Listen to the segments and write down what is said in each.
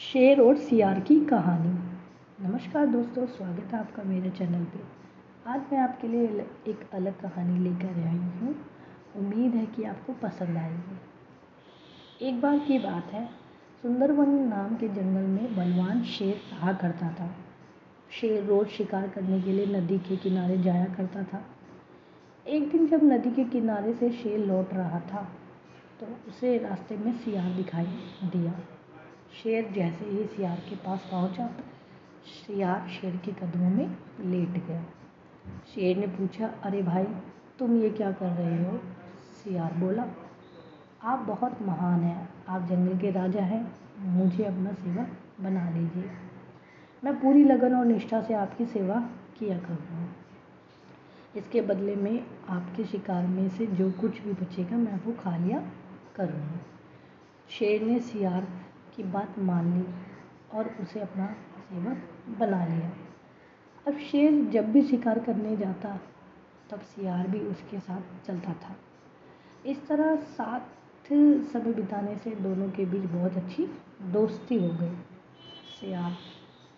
शेर और सियार की कहानी। नमस्कार दोस्तों, स्वागत है आपका मेरे चैनल पे। आज मैं आपके लिए एक अलग कहानी लेकर आई हूँ। उम्मीद है कि आपको पसंद आएगी एक बार की बात है, सुंदरवन नाम के जंगल में बलवान शेर रहा करता था। शेर रोज़ शिकार करने के लिए नदी के किनारे जाया करता था। एक दिन जब नदी के किनारे से शेर लौट रहा था तो उसे रास्ते में सियार दिखाई दिया। शेर जैसे ही सियार के पास पहुँचा, सियार शेर के कदमों में लेट गया। शेर ने पूछा, अरे भाई, तुम ये क्या कर रहे हो? सियार बोला, आप बहुत महान हैं। आप जंगल के राजा हैं। मुझे अपना सेवा बना लीजिए। मैं पूरी लगन और निष्ठा से आपकी सेवा किया करूँगा इसके बदले में आपके शिकार में से जो कुछ भी बचेगा, मैं वो खा लिया करूँगा। शेर ने सियार की बात मान ली और उसे अपना सेवक बना लिया। अब शेर जब भी शिकार करने जाता, तब सियार भी उसके साथ चलता था। इस तरह साथ समय बिताने से दोनों के बीच बहुत अच्छी दोस्ती हो गई। सियार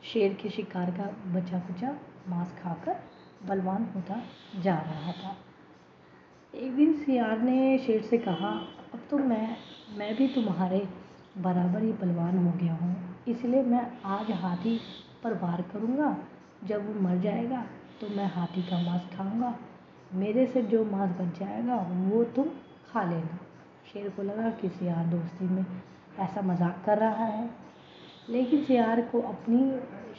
शेर के शिकार का बचा कुचा मांस खाकर बलवान होता जा रहा था। एक दिन सियार ने शेर से कहा, अब तो मैं मैं भी तुम्हारे बराबर ही बलवान हो गया हूँ। इसलिए मैं आज हाथी पर वार करूँगा। जब वो मर जाएगा तो मैं हाथी का मांस खाऊँगा। मेरे से जो मांस बच जाएगा, वो तुम खा लेना। शेर को लगा कि सियार दोस्ती में ऐसा मज़ाक कर रहा है। लेकिन सियार को अपनी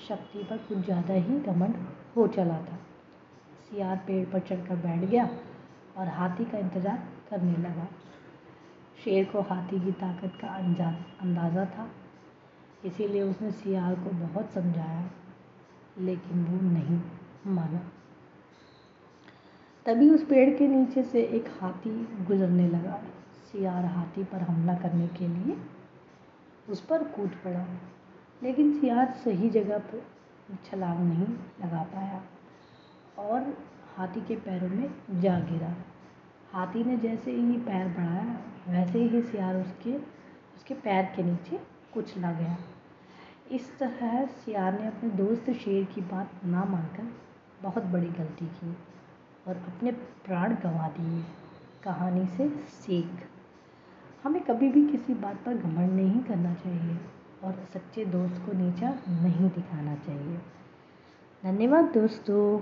शक्ति पर कुछ ज़्यादा ही घमंड हो चला था। सियार पेड़ पर चढ़कर बैठ गया और हाथी का इंतज़ार करने लगा। शेर को हाथी की ताकत का अंदाज़ा था। इसीलिए उसने सियार को बहुत समझाया, लेकिन वो नहीं माना। तभी उस पेड़ के नीचे से एक हाथी गुजरने लगा। सियार हाथी पर हमला करने के लिए उस पर कूद पड़ा, लेकिन सियार सही जगह पर छलांग नहीं लगा पाया और हाथी के पैरों में जा गिरा। हाथी ने जैसे ही पैर बढ़ाया, वैसे ही सियार उसके उसके पैर के नीचे कुछ कुचला गया। इस तरह सियार ने अपने दोस्त शेर की बात ना मानकर बहुत बड़ी गलती की और अपने प्राण गंवा दिए। कहानी से सीख। हमें कभी भी किसी बात पर घमंड नहीं करना चाहिए और सच्चे दोस्त को नीचा नहीं दिखाना चाहिए। धन्यवाद दोस्तों।